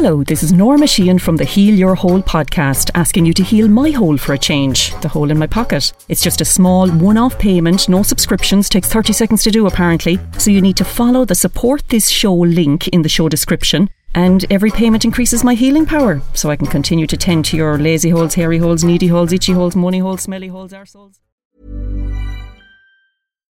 Hello, this is Norma Sheehan from the Heal Your Hole podcast, asking you to heal my hole for a change, the hole in my pocket. It's just a small one off payment, no subscriptions, takes 30 seconds to do apparently. So you need to follow the support this show link in the show description. And every payment increases my healing power, so I can continue to tend to your lazy holes, hairy holes, needy holes, itchy holes, money holes, smelly holes, arseholes.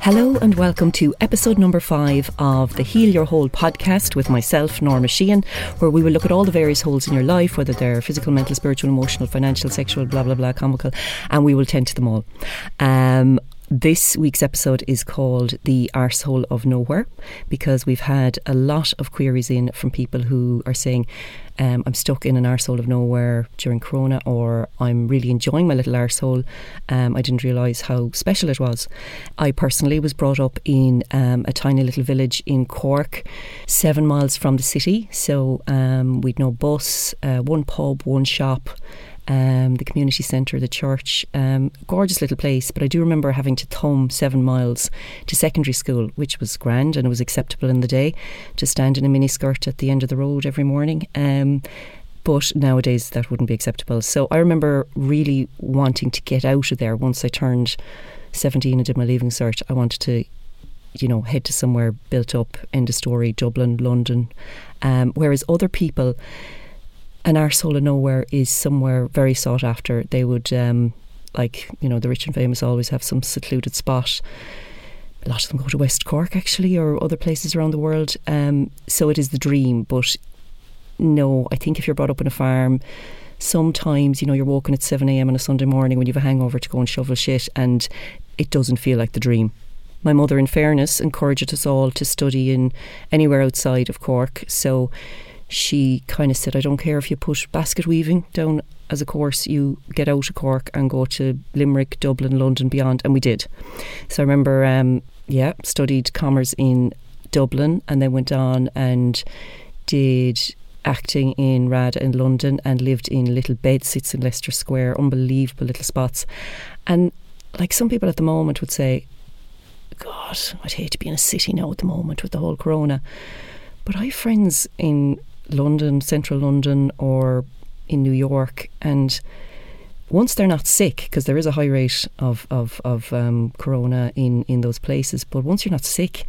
Hello and welcome to episode number five of the Heal Your Hole podcast with myself, Norma Sheehan, where we will look at all the various holes in your life, whether they're physical, mental, spiritual, emotional, financial, sexual, blah, blah, blah, comical, and we will tend to them all. Um, this week's episode is called The Arsehole of Nowhere because we've had a lot of queries in from people who are saying, um, I'm stuck in an arsehole of nowhere during Corona, or I'm really enjoying my little arsehole. Um, I didn't realise how special it was. I personally was brought up in um, a tiny little village in Cork, seven miles from the city. So um, we'd no bus, uh, one pub, one shop um, the community centre, the church. Um, gorgeous little place, but I do remember having to thumb seven miles to secondary school, which was grand and it was acceptable in the day to stand in a mini skirt at the end of the road every morning. Um, but nowadays that wouldn't be acceptable. So I remember really wanting to get out of there once I turned 17 and did my leaving cert. I wanted to you know, head to somewhere built up, end of story, Dublin, London. Um, whereas other people, an arsehole of nowhere is somewhere very sought after. They would, um, like, you know, the rich and famous always have some secluded spot. A lot of them go to West Cork actually, or other places around the world. Um, so it is the dream. But no, I think if you're brought up on a farm, sometimes you know you're walking at seven a.m. on a Sunday morning when you have a hangover to go and shovel shit, and it doesn't feel like the dream. My mother, in fairness, encouraged us all to study in anywhere outside of Cork. So she kind of said, I don't care if you put basket weaving down as a course, you get out of Cork and go to Limerick, Dublin, London, beyond. And we did. So I remember, um, yeah, studied commerce in Dublin and then went on and did acting in RADA in London and lived in little bed sits in Leicester Square, unbelievable little spots. And like some people at the moment would say, God, I'd hate to be in a city now at the moment with the whole corona. But I have friends in London, central London, or in New York, and once they're not sick, because there is a high rate of of, of um, corona in in those places, but once you're not sick,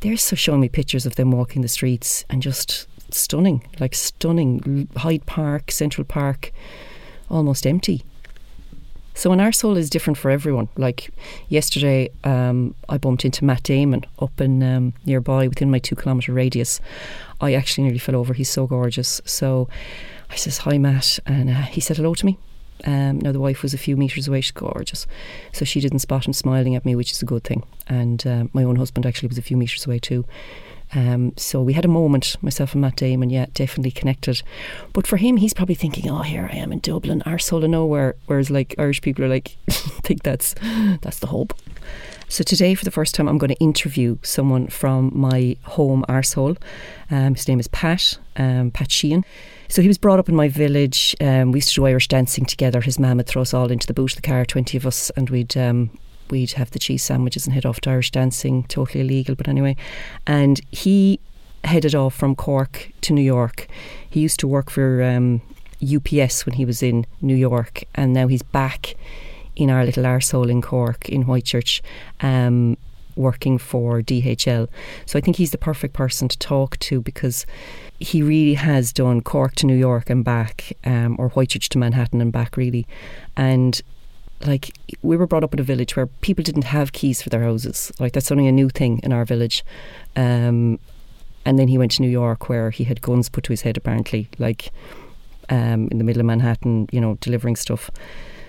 they're so showing me pictures of them walking the streets and just stunning, like stunning. Hyde Park, Central Park, almost empty. So an arsehole is different for everyone. Like yesterday, um, I bumped into Matt Damon up in um, nearby within my two kilometre radius. I actually nearly fell over. He's so gorgeous. So I says hi, Matt, and uh, he said hello to me. Um, now the wife was a few metres away. She's gorgeous, so she didn't spot him smiling at me, which is a good thing. And uh, my own husband actually was a few metres away too. Um, so we had a moment, myself and Matt Damon, yeah, definitely connected. But for him, he's probably thinking, "Oh, here I am in Dublin, arsehole of nowhere." Whereas, like Irish people are like, think that's that's the hope. So today, for the first time, I'm going to interview someone from my home arsehole. Um, his name is Pat, um, Pat Sheehan. So he was brought up in my village. Um, we used to do Irish dancing together. His mum would throw us all into the boot of the car, 20 of us, and we'd um, we'd have the cheese sandwiches and head off to Irish dancing, totally illegal, but anyway. And he headed off from Cork to New York. He used to work for um, UPS when he was in New York, and now he's back in our little arsehole in Cork in Whitechurch. Um, working for DHL. So I think he's the perfect person to talk to because he really has done Cork to New York and back, um, or Whitechurch to Manhattan and back, really. And like we were brought up in a village where people didn't have keys for their houses. Like that's only a new thing in our village. Um, and then he went to New York where he had guns put to his head apparently, like um, in the middle of Manhattan, you know, delivering stuff.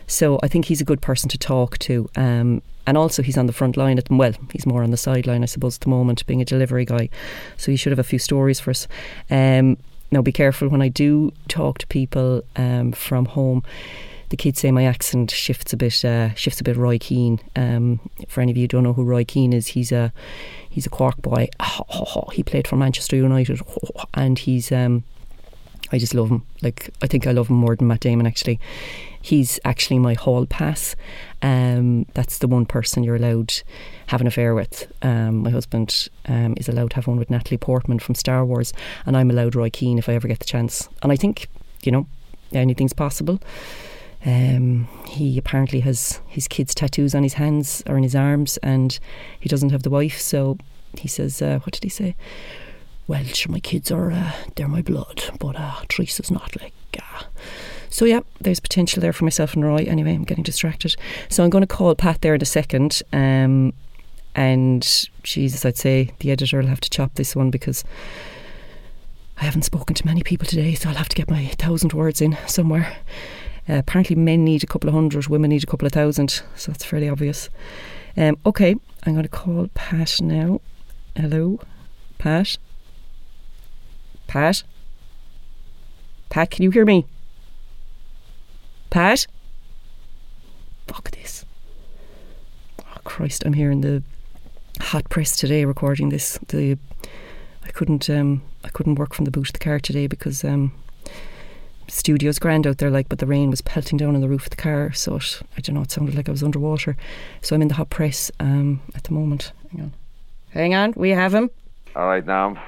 So I think he's a good person to talk to. Um, and also he's on the front line at well, he's more on the sideline, I suppose, at the moment, being a delivery guy. So he should have a few stories for us. Um, now, be careful when I do talk to people um, from home. The kids say my accent shifts a bit. Uh, shifts a bit. Roy Keane. Um, for any of you who don't know who Roy Keane is, he's a he's a Cork boy. He played for Manchester United, and he's um, I just love him. Like I think I love him more than Matt Damon. Actually, he's actually my hall pass. Um, that's the one person you're allowed have an affair with. Um, my husband um, is allowed to have one with Natalie Portman from Star Wars, and I'm allowed Roy Keane if I ever get the chance. And I think you know anything's possible. Um, he apparently has his kids' tattoos on his hands or in his arms, and he doesn't have the wife. So he says, uh, "What did he say?" Well, sure, my kids are uh, they're my blood, but uh, Teresa's not like. Uh. So yeah, there's potential there for myself and Roy. Anyway, I'm getting distracted. So I'm going to call Pat there in a second. Um, and Jesus, I'd say the editor will have to chop this one because I haven't spoken to many people today, so I'll have to get my thousand words in somewhere. Uh, apparently, men need a couple of hundred, women need a couple of thousand, so that's fairly obvious. Um, okay, I'm going to call Pat now. Hello, Pat. Pat. Pat, can you hear me? Pat. Fuck this. Oh Christ, I'm here in the hot press today recording this. The I couldn't um I couldn't work from the boot of the car today because um studio's grand out there, like, but the rain was pelting down on the roof of the car, so it, I don't know, it sounded like I was underwater. So I'm in the hot press um, at the moment. Hang on. Hang on, we have him. All right, now.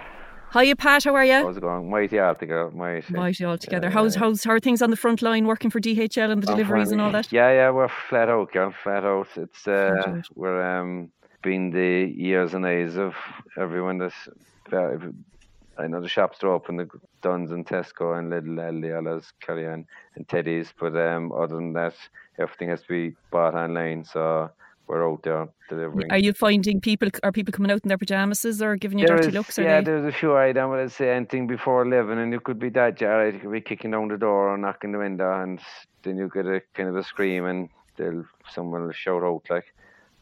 How you, Pat, how are you? How's it going? Mighty all together. Mighty. Mighty all together. how's, how's, how are things on the front line working for DHL and the deliveries and all that? Yeah, yeah, we're flat out, girl, flat out. It's, uh, we're, um, been the years and days of everyone that's, uh, I know the shops are open, the Dunnes and Tesco and Lidl Aldi, Carrion and Teddy's, but um, other than that, everything has to be bought online. So we're out there delivering. Are you finding people? Are people coming out in their pajamas or giving you there dirty is, looks? Yeah, they? there's a few I don't want to say anything before eleven, and you could be that jarred. You could be kicking down the door or knocking the window, and then you get a kind of a scream, and they'll someone will shout out like.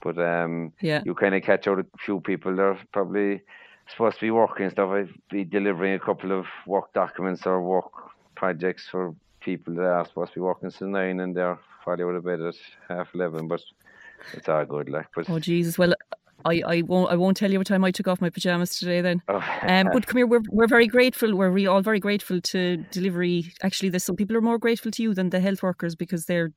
But um, yeah. you kind of catch out a few people. They're probably supposed to be working stuff. I'd be delivering a couple of work documents or work projects for people that are supposed to be working till nine, and they're probably out of bed at half eleven. But it's all good, like. But oh Jesus, well. I, I won't I won't tell you what time I took off my pajamas today then. Oh. um, but come here, we're we're very grateful. We're re- all very grateful to delivery. Actually, there's some people are more grateful to you than the health workers because they're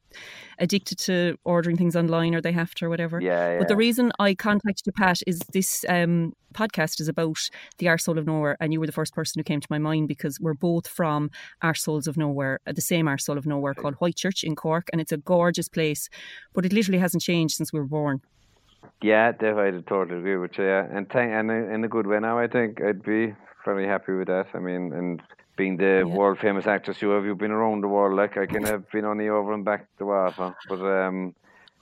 addicted to ordering things online or they have to or whatever. Yeah, yeah. But the reason I contacted you, Pat, is this um, podcast is about the Arsehole of Nowhere, and you were the first person who came to my mind because we're both from Arseholes of Nowhere, uh, the same Arsehole of Nowhere called Whitechurch in Cork, and it's a gorgeous place, but it literally hasn't changed since we were born. Yeah, definitely, I totally agree with you. Yeah, and thank, and in a good way now, I think I'd be very happy with that. I mean, and being the Yeah. world famous actress you have, you've been around the world. Like I can have been only over and back the water, but um,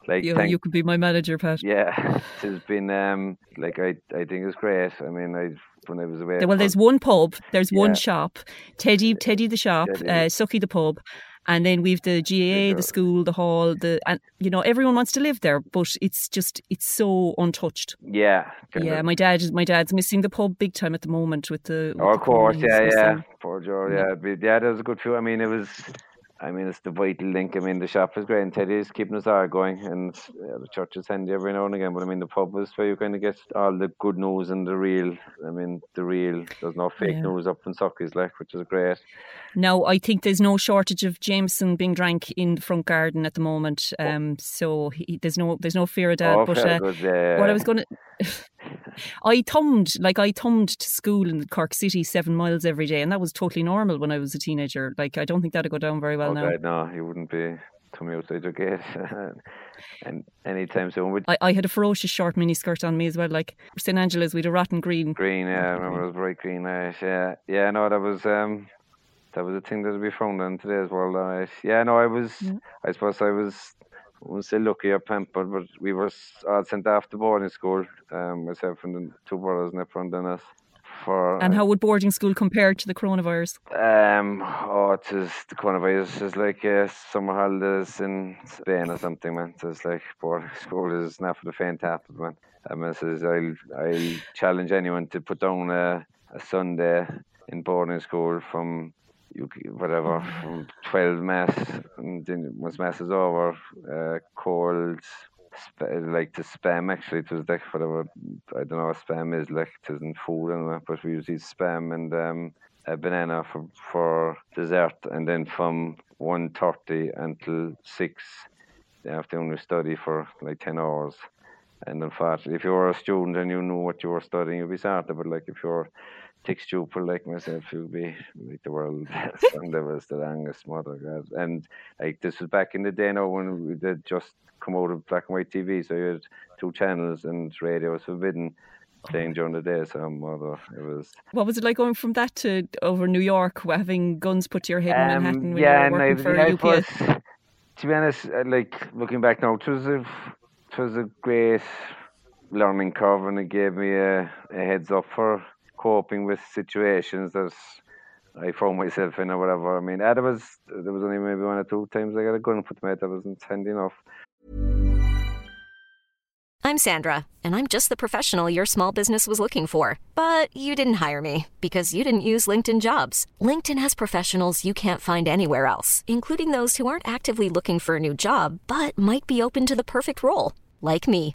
like You, thank, you could be my manager, Pat. yeah, it's been um, like I I think it's great. I mean, I when I was away. Well, there's one pub, there's Yeah. one shop, Teddy, Teddy the shop, Teddy. uh, Sucky the pub, and then we've the GAA, the school, the hall, the and you know everyone wants to live there, but it's just it's so untouched. yeah, Yeah, of- my dad, my dad's missing the pub big time at the moment with the. with Oh, of course, yeah, yeah. Poor Joe, Yeah. yeah. But yeah, there was a good few. I mean, it was, I mean, it's the vital link. I mean, the shop is great, and Teddy's keeping us all going, and yeah, the church is handy every now and again. But I mean, the pub is where you kind of get all the good news and the real. I mean, the real. There's no fake Yeah. news up in Suckies, like, which is great. Now, I think there's no shortage of Jameson being drank in the front garden at the moment. Um, so he, there's no there's no fear of that. oh, but uh, good, yeah. what I was going to. I thumbed, like, I thumbed to school in Cork City seven miles every day, and that was totally normal when I was a teenager. Like, I don't think that'd go down very well oh, now. No, you wouldn't be coming outside your gate, and anytime soon. With I, I had a ferocious short mini skirt on me as well, like St Angela's with a rotten green. green, yeah, I remember it was bright green. Uh, yeah, yeah, no, that was um, that was a thing that we found in today's world. Uh, yeah, no, I was, Yeah. I suppose I was, I wouldn't say lucky or pampered, but we were all sent off to boarding school. Um, myself and the two brothers, and Dennis. for. And how would boarding school compare to the coronavirus? Um, oh, it is the coronavirus is like uh, summer holidays in Spain or something, man. So it's like boarding school is not for the faint-hearted, man. I mean, says I'll I'll challenge anyone to put down a, a Sunday in boarding school from you whatever from twelve mass and then once mass is over, uh, cold like to spam actually it was like whatever I don't know what spam is like it isn't food and anyway, but we use spam and um, a banana for for dessert and then from one thirty until six they have to only study for like ten hours. And unfortunately if you were a student and you knew what you were studying you'd be sorted but like if you're tick stupid like myself, you'd be like the world and there was the longest mother God. And like this was back in the day now when we did just come out of black and white TV, so you had two channels and radio was forbidden playing during the day. So mother, it was. What was it like going from that to over New York, having guns put to your head in um, Manhattan when yeah, you were working I, for UPS? Was, to be honest, uh, like looking back now, it was a, it was a great learning curve, and it gave me a, a heads up for coping with situations that I found myself in or whatever. I mean, there was there was only maybe one or two times I got a gun put to head that wasn't enough. I'm Sandra, and I'm just the professional your small business was looking for. But you didn't hire me because you didn't use LinkedIn jobs. LinkedIn has professionals you can't find anywhere else, including those who aren't actively looking for a new job but might be open to the perfect role, like me.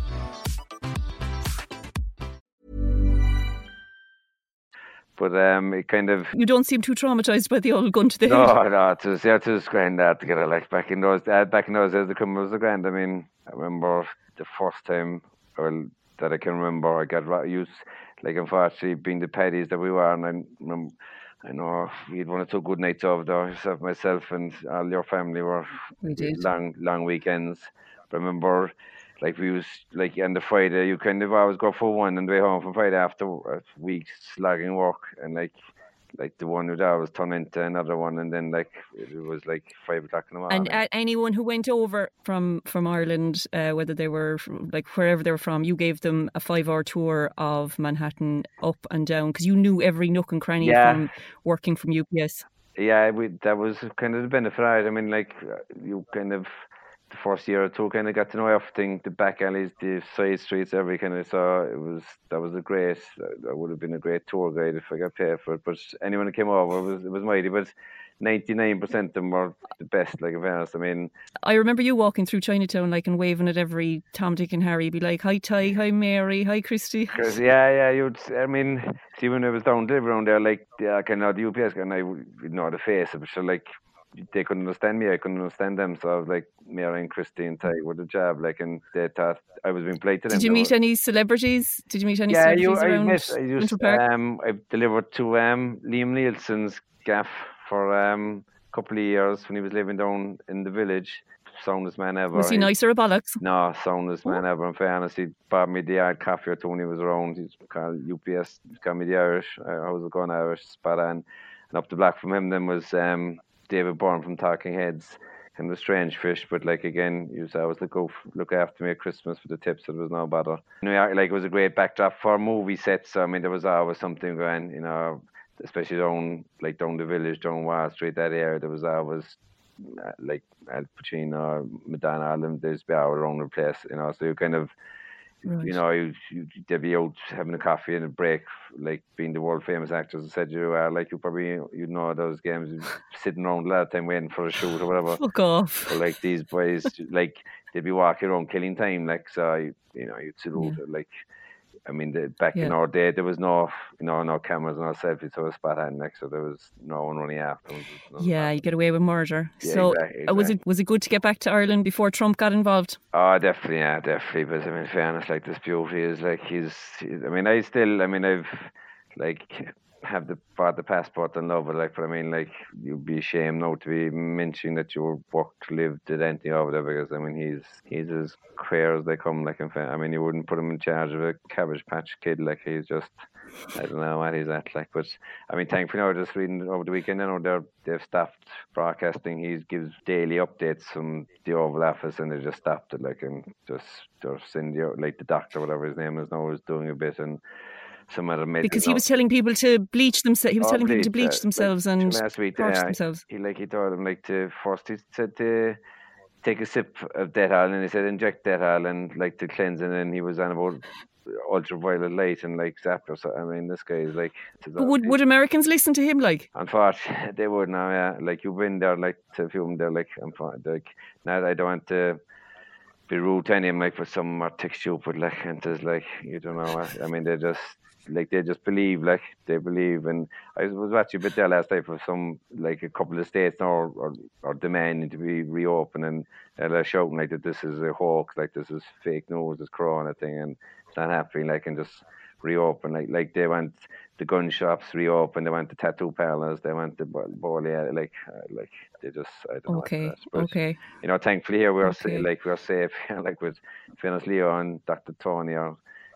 But um, it kind of you don't seem too traumatized by the old gun to the no, head. No, no, it was yeah, it was grand that together. Like back in those uh, back in those days, the was a grand. I mean, I remember the first time well that I can remember I got used like unfortunately being the paddies that we were, and I remember. I know we had one or two good nights off though. Yourself, myself, and all your family were we did. long, long weekends. But I remember like we was like on the Friday, you kind of always go for one and way home from Friday after a week slogging work, and like like the one who that was turned into another one, and then like it was like five o'clock in the morning. And uh, anyone who went over from from Ireland, uh, whether they were from, like wherever they were from, you gave them a five-hour tour of Manhattan up and down because you knew every nook and cranny yeah. from working from UPS. Yeah, we, that was kind of the benefit. I mean, like you kind of the first year or two kind of got to know everything, the back alleys, the side streets, every kind of. So it was that was a great. That would have been a great tour guide if I got paid for it. But anyone who came over it was it was mighty. But ninety nine percent of them were the best. Like in fairness, I mean, I remember you walking through Chinatown like and waving at every Tom, Dick, and Harry. Be like, "Hi Ty, hi Mary, hi Christy." Cause yeah, yeah, you'd. I mean, see when I was down there around there, like yeah, kind of the UPS guy, and I you know the face, but sure, like they couldn't understand me. I couldn't understand them. So I was like, Mary and Christine Ty with a job, like, and they thought I was being played to them. Did you meet any celebrities? Did you meet any yeah, celebrities you, around I met, I used, um, I delivered to um, Liam Neeson's gaff for um, a couple of years when he was living down in the village. Soundest man ever. Was he nicer or bollocks? No, soundest man ever. In fairness, he bought me the odd coffee or two when he was around. He's called UPS. Got me the Irish. I was going Irish, spot on. And up the block from him then was um, David Byrne from Talking Heads. Kind of strange fish, but like again, you said I always look over, look after me at Christmas for the tips. So there was no bother. You know, like it was a great backdrop for movie sets. So, I mean, there was always something going. You know, especially down like down the village, down Wall Street, that area. There was always uh, like Al Pacino, Madonna, all them. There's be around the place. You know, so you kind of Right. You know, you, you, they'd be out having a coffee and a break, like being the world famous actors. I said you are like you probably you know those games, sitting around a lot of time waiting for a shoot or whatever. Fuck off. But like these boys, like they'd be walking around killing time, like so. You, you know, you'd salute Yeah. like I mean, the, back Yeah. in our day, there was no, you know, no cameras, no selfies, so it was spot on next, so there was no one running after. them. None of Yeah, you get away with murder. Yeah, so exactly, uh, was it was it good to get back to Ireland before Trump got involved? Oh, definitely, yeah, definitely. But I mean, fairness, like this beauty is like he's, he's. I mean, I still. I mean, I've like have the the passport and love it. Like, but I mean, like you'd be ashamed now to be mentioning that you worked, lived, did anything over there because I mean, he's he's as queer as they come. Like, I mean, you wouldn't put him in charge of a cabbage patch kid. Like, he's just. I don't know what he's at like, but I mean, thankfully, now just reading over the weekend, you know, they're they've stopped broadcasting. He gives daily updates from the Oval Office, and they just stopped it, like, and just they're sending you like the doctor, whatever his name is now, is doing a bit, and some other meds. Because he was telling people to bleach themselves. He was Oh, telling people to bleach, bleach uh, themselves like, and week, torture themselves. He like he told them like to first he said to take a sip of Dettol, and he said inject Dettol and like to cleanse, and then he was on about ultraviolet light and like zap or so. I mean, this guy is like. But would would Americans listen to him? Like, Unfortunately, they would now. Yeah, like you've been there, like to a few of them. They're like, I'm fine. Like now, I don't want to be rude to any of them. Like for some are tick stupid. Like and just like you don't know. what- I mean, they just like they just believe. Like they believe. And I was watching a bit there last night for some like a couple of states now are, are, demanding to be reopened, and they're shouting like that this is a hoax, like this is fake news, this Corona thing, and it's not happening. Like and just reopen. Like like they want the gun shops reopen. They want the tattoo parlors. They want the ball, yeah, like uh, like they just I don't know. okay, ask, but, okay. You know, thankfully here we are Okay. like we are safe. like with Fianna Leo and Dr. Tony are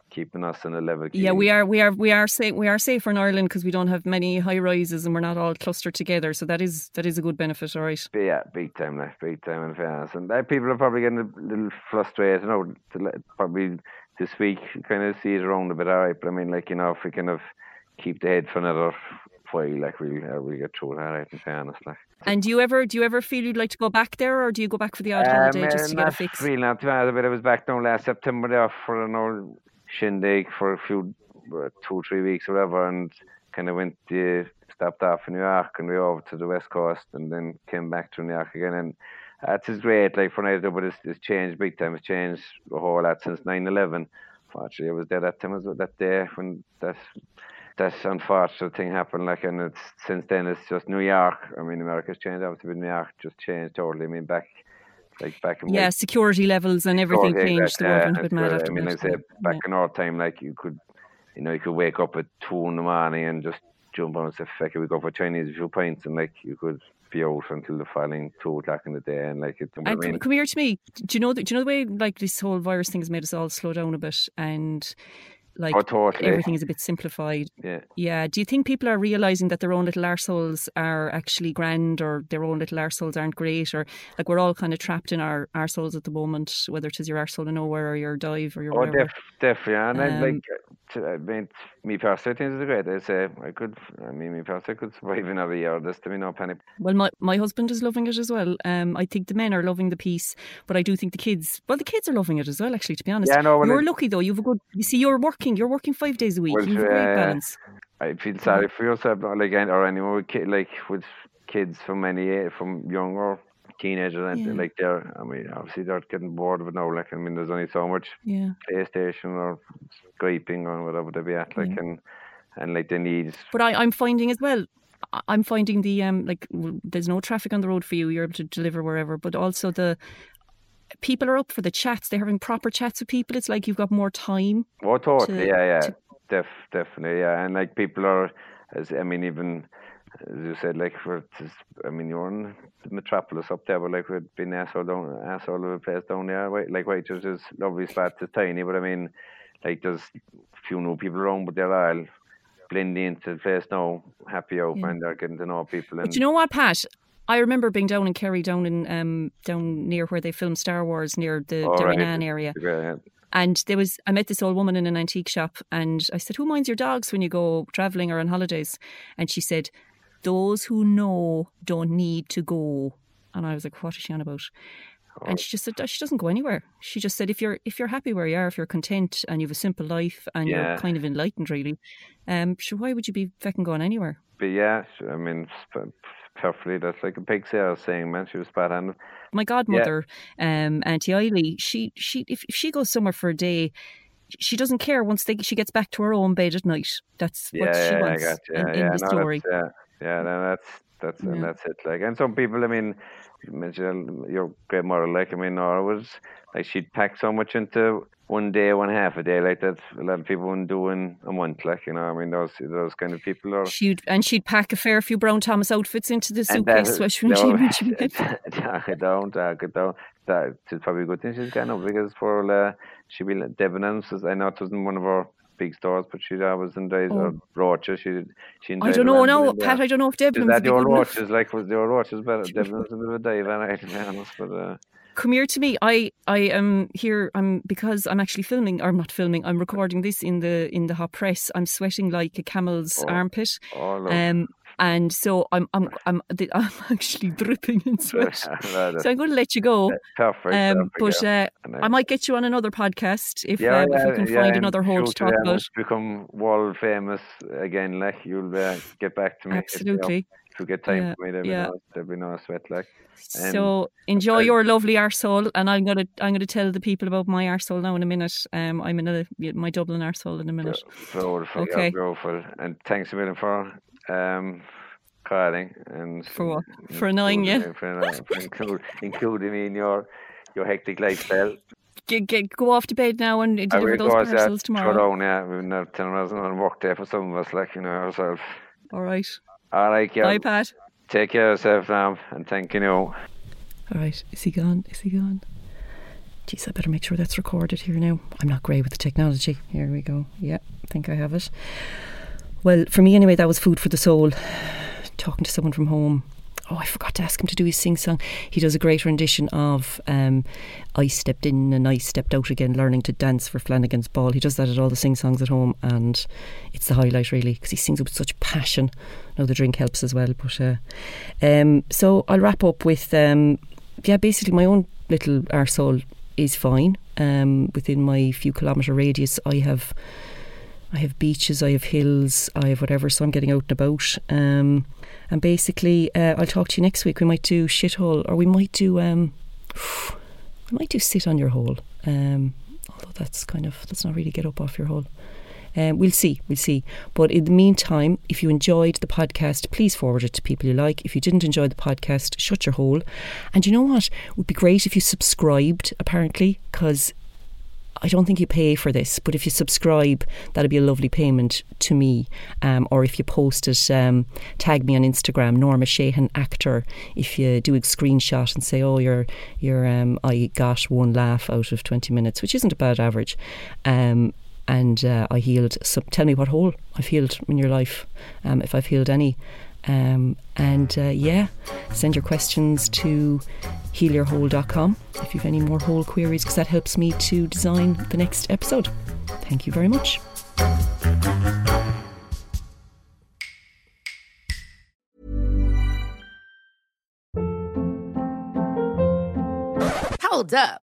keeping us in a level. Yeah, we are we are we are safe we are safer in Ireland because we don't have many high rises and we're not all clustered together. So that is that is a good benefit, all right. But yeah, big time, like big time in fairness. And uh, people are probably getting a little frustrated. You know, to probably this week kind of see it around a bit, all right. But I mean, like you know, if we kind of keep the head for another while, like we will uh, we get through that, right. In fairness, like. And do you ever do you ever feel you'd like to go back there, or do you go back for the odd holiday Um, just to get a fix? Really, not to be honest, I was back down last September there for an old shindig for a few, uh, two, three weeks whatever, and kind of went, uh, stopped off in New York and we over to the West Coast and then came back to New York again. And that is great, like for Nigeria, but it's, it's changed big time. It's changed a whole lot since 9 11. Fortunately, I was there that time, as well, that day when that that unfortunate thing happened. Like, and it's since then it's just New York. I mean, America's changed obviously, New York just changed totally. I mean, back like back in Yeah, like, security levels and everything Sure, yeah, changed. The yeah, world went a that's bit mad after I mean, that. like I said, back in our time, like you could, you know, you could wake up at two in the morning and just jump on and say, "Feck, we go for Chinese a few pints," and like you could be out until the following two o'clock in the day, and like it. I And mean, come, come here to me. Do you know? The, do you know the way like this whole virus thing has made us all slow down a bit and like Oh, totally. everything is a bit simplified. yeah. Yeah. Do you think people are realizing that their own little arseholes are actually grand or their own little arseholes aren't great or like we're all kind of trapped in our arseholes at the moment, whether it is your arsehole of nowhere or your dive or your Oh, whatever. def- definitely. And I, Um, like, to, I mean, me personally, I think it's great. I say I could. I mean, I could survive another year. This to me, no panic. Well, my, my husband is loving it as well. Um, I think the men are loving the piece, but I do think the kids, well, the kids are loving it as well. Actually, to be honest, Yeah, no, well, you're lucky though. You've a good. You see, you're working. You're working five days a week. Well, You've a great uh, balance. I feel sorry for yourself, like or anyone with like with kids from any from young or teenagers, and Yeah. like they're. I mean, obviously they're getting bored of it now. Like I mean, there's only so much Yeah. PlayStation or Skyping or whatever they be at. Like and and like they need. But I, I'm finding as well. I'm finding the um like there's no traffic on the road for you. You're able to deliver wherever. But also the people are up for the chats. They're having proper chats with people. It's like you've got more time. Oh, totally. to- yeah, yeah, to- def, definitely. Yeah, and like people are, as I mean, even as you said, like just, I mean, you're in the metropolis up there, but like we've been asshole down, asshole of a place down there. Wait, like Whitechurch is lovely spot. It's tiny, but I mean, like there's few new people around, but they're all blending into the place now, happy out, Yeah. and they're getting to know people. And But you know what, Pat? I remember being down in Kerry, down in um down near where they filmed Star Wars, near the All right. Derrynane area. Yeah, And there was, I met this old woman in an antique shop, and I said, "Who minds your dogs when you go traveling or on holidays?" And she said, "Those who know don't need to go." And I was like, "What is she on about?" And she just said she doesn't go anywhere. She just said if you're if you're happy where you are, if you're content and you have a simple life and Yeah. you're kind of enlightened, really, um, sure, why would you be fucking going anywhere? but yeah, I mean, perfectly. That's like a pig sale saying, man. She was spot on. my godmother, um, Auntie Eiley, she she if, if she goes somewhere for a day, she doesn't care once they, she gets back to her own bed at night. That's what yeah, she yeah, wants I got you. in, yeah, in yeah, the no, story. That's, yeah, yeah, no, that's that's and that's it. Like, and some people, I mean, you mentioned your great mother. Like, I mean, Nora was like she'd pack so much into one day, one half a day, like that. A lot of people wouldn't do in a month. Like, you know, I mean, those those kind of people are. She'd and she'd pack a fair few Brown Thomas outfits into the suitcase when she when she went. Talk it down, talk it down. That it's probably a good thing she's gone up because for uh, she be says I know it wasn't one of our big stores, but she always enjoys Oh. her Roches. She she I don't know now. Pat. I don't know if Is Debenhams that your enough. Roches? Like was your Roches better? Devon's a bit of a dive, anyway, to be honest. But uh, Come here to me. I I am here. I'm because I'm actually filming. Or I'm not filming. I'm recording this in the in the hot press. I'm sweating like a camel's Oh, armpit. oh look. Um, and so I'm I'm I'm I'm actually dripping in sweat. Rather. So I'm going to let you go. perfect. Um, but uh, I might get you on another podcast if yeah, um, if yeah, we can yeah, find in another hole to talk yeah, about. become world famous again, like you'll uh, get back to me. If, you know, Absolutely. if you get time Yeah, for me, there'll be, no, there'll be no sweat. Like, Um, So enjoy I- your lovely arsehole, and I'm gonna I'm gonna tell the people about my arsehole now in a minute. Um, I'm in a my Dublin arsehole in a minute. Beautiful, Okay. beautiful. And thanks a million for um, calling and For what? For annoying you? including- For, annoying- for include, including me in your your hectic lifestyle. Get, get go off to bed now and deliver those that parcels throw tomorrow. down, yeah. We've not ten hours on work day for some of us, like you know ourselves. All right. All right, yeah. Bye, Pat. Take care of yourself now, and thank you. All right. Is he gone? Is he gone? Jeez, I better make sure that's recorded here now. I'm not great with the technology. Here we go. Yeah, I think I have it. Well, for me anyway, that was food for the soul. Talking to someone from home. Oh, I forgot to ask him to do his sing song. He does a great rendition of um, I Stepped In and I Stepped Out Again, learning to dance for Lanigan's Ball. He does that at all the sing songs at home, and it's the highlight really because he sings with such passion. Now, the drink helps as well. But uh, um, So I'll wrap up with um, yeah, basically my own little arsehole is fine. Um, within my few kilometre radius, I have I have beaches, I have hills, I have whatever. So I'm getting out and about. Um, and basically, uh, I'll talk to you next week. We might do shithole, or we might do um, we might do sit on your hole. Um, although that's kind of that's not really get up off your hole. Um, we'll see, we'll see. But in the meantime, if you enjoyed the podcast, please forward it to people you like. If you didn't enjoy the podcast, shut your hole. And you know what? It would be great if you subscribed, apparently, because I don't think you pay for this, but if you subscribe, that'd be a lovely payment to me. Um, or if you post it, um, tag me on Instagram, Norma Sheehan actor. If you do a screenshot and say, "Oh, you're, you're, um, I got one laugh out of twenty minutes," which isn't a bad average. Um, and uh, I healed. So tell me what hole I've healed in your life, um, if I've healed any. Um, and uh, yeah, send your questions to healyourhole.com if you've any more whole queries, because that helps me to design the next episode. Thank you very much. Hold up.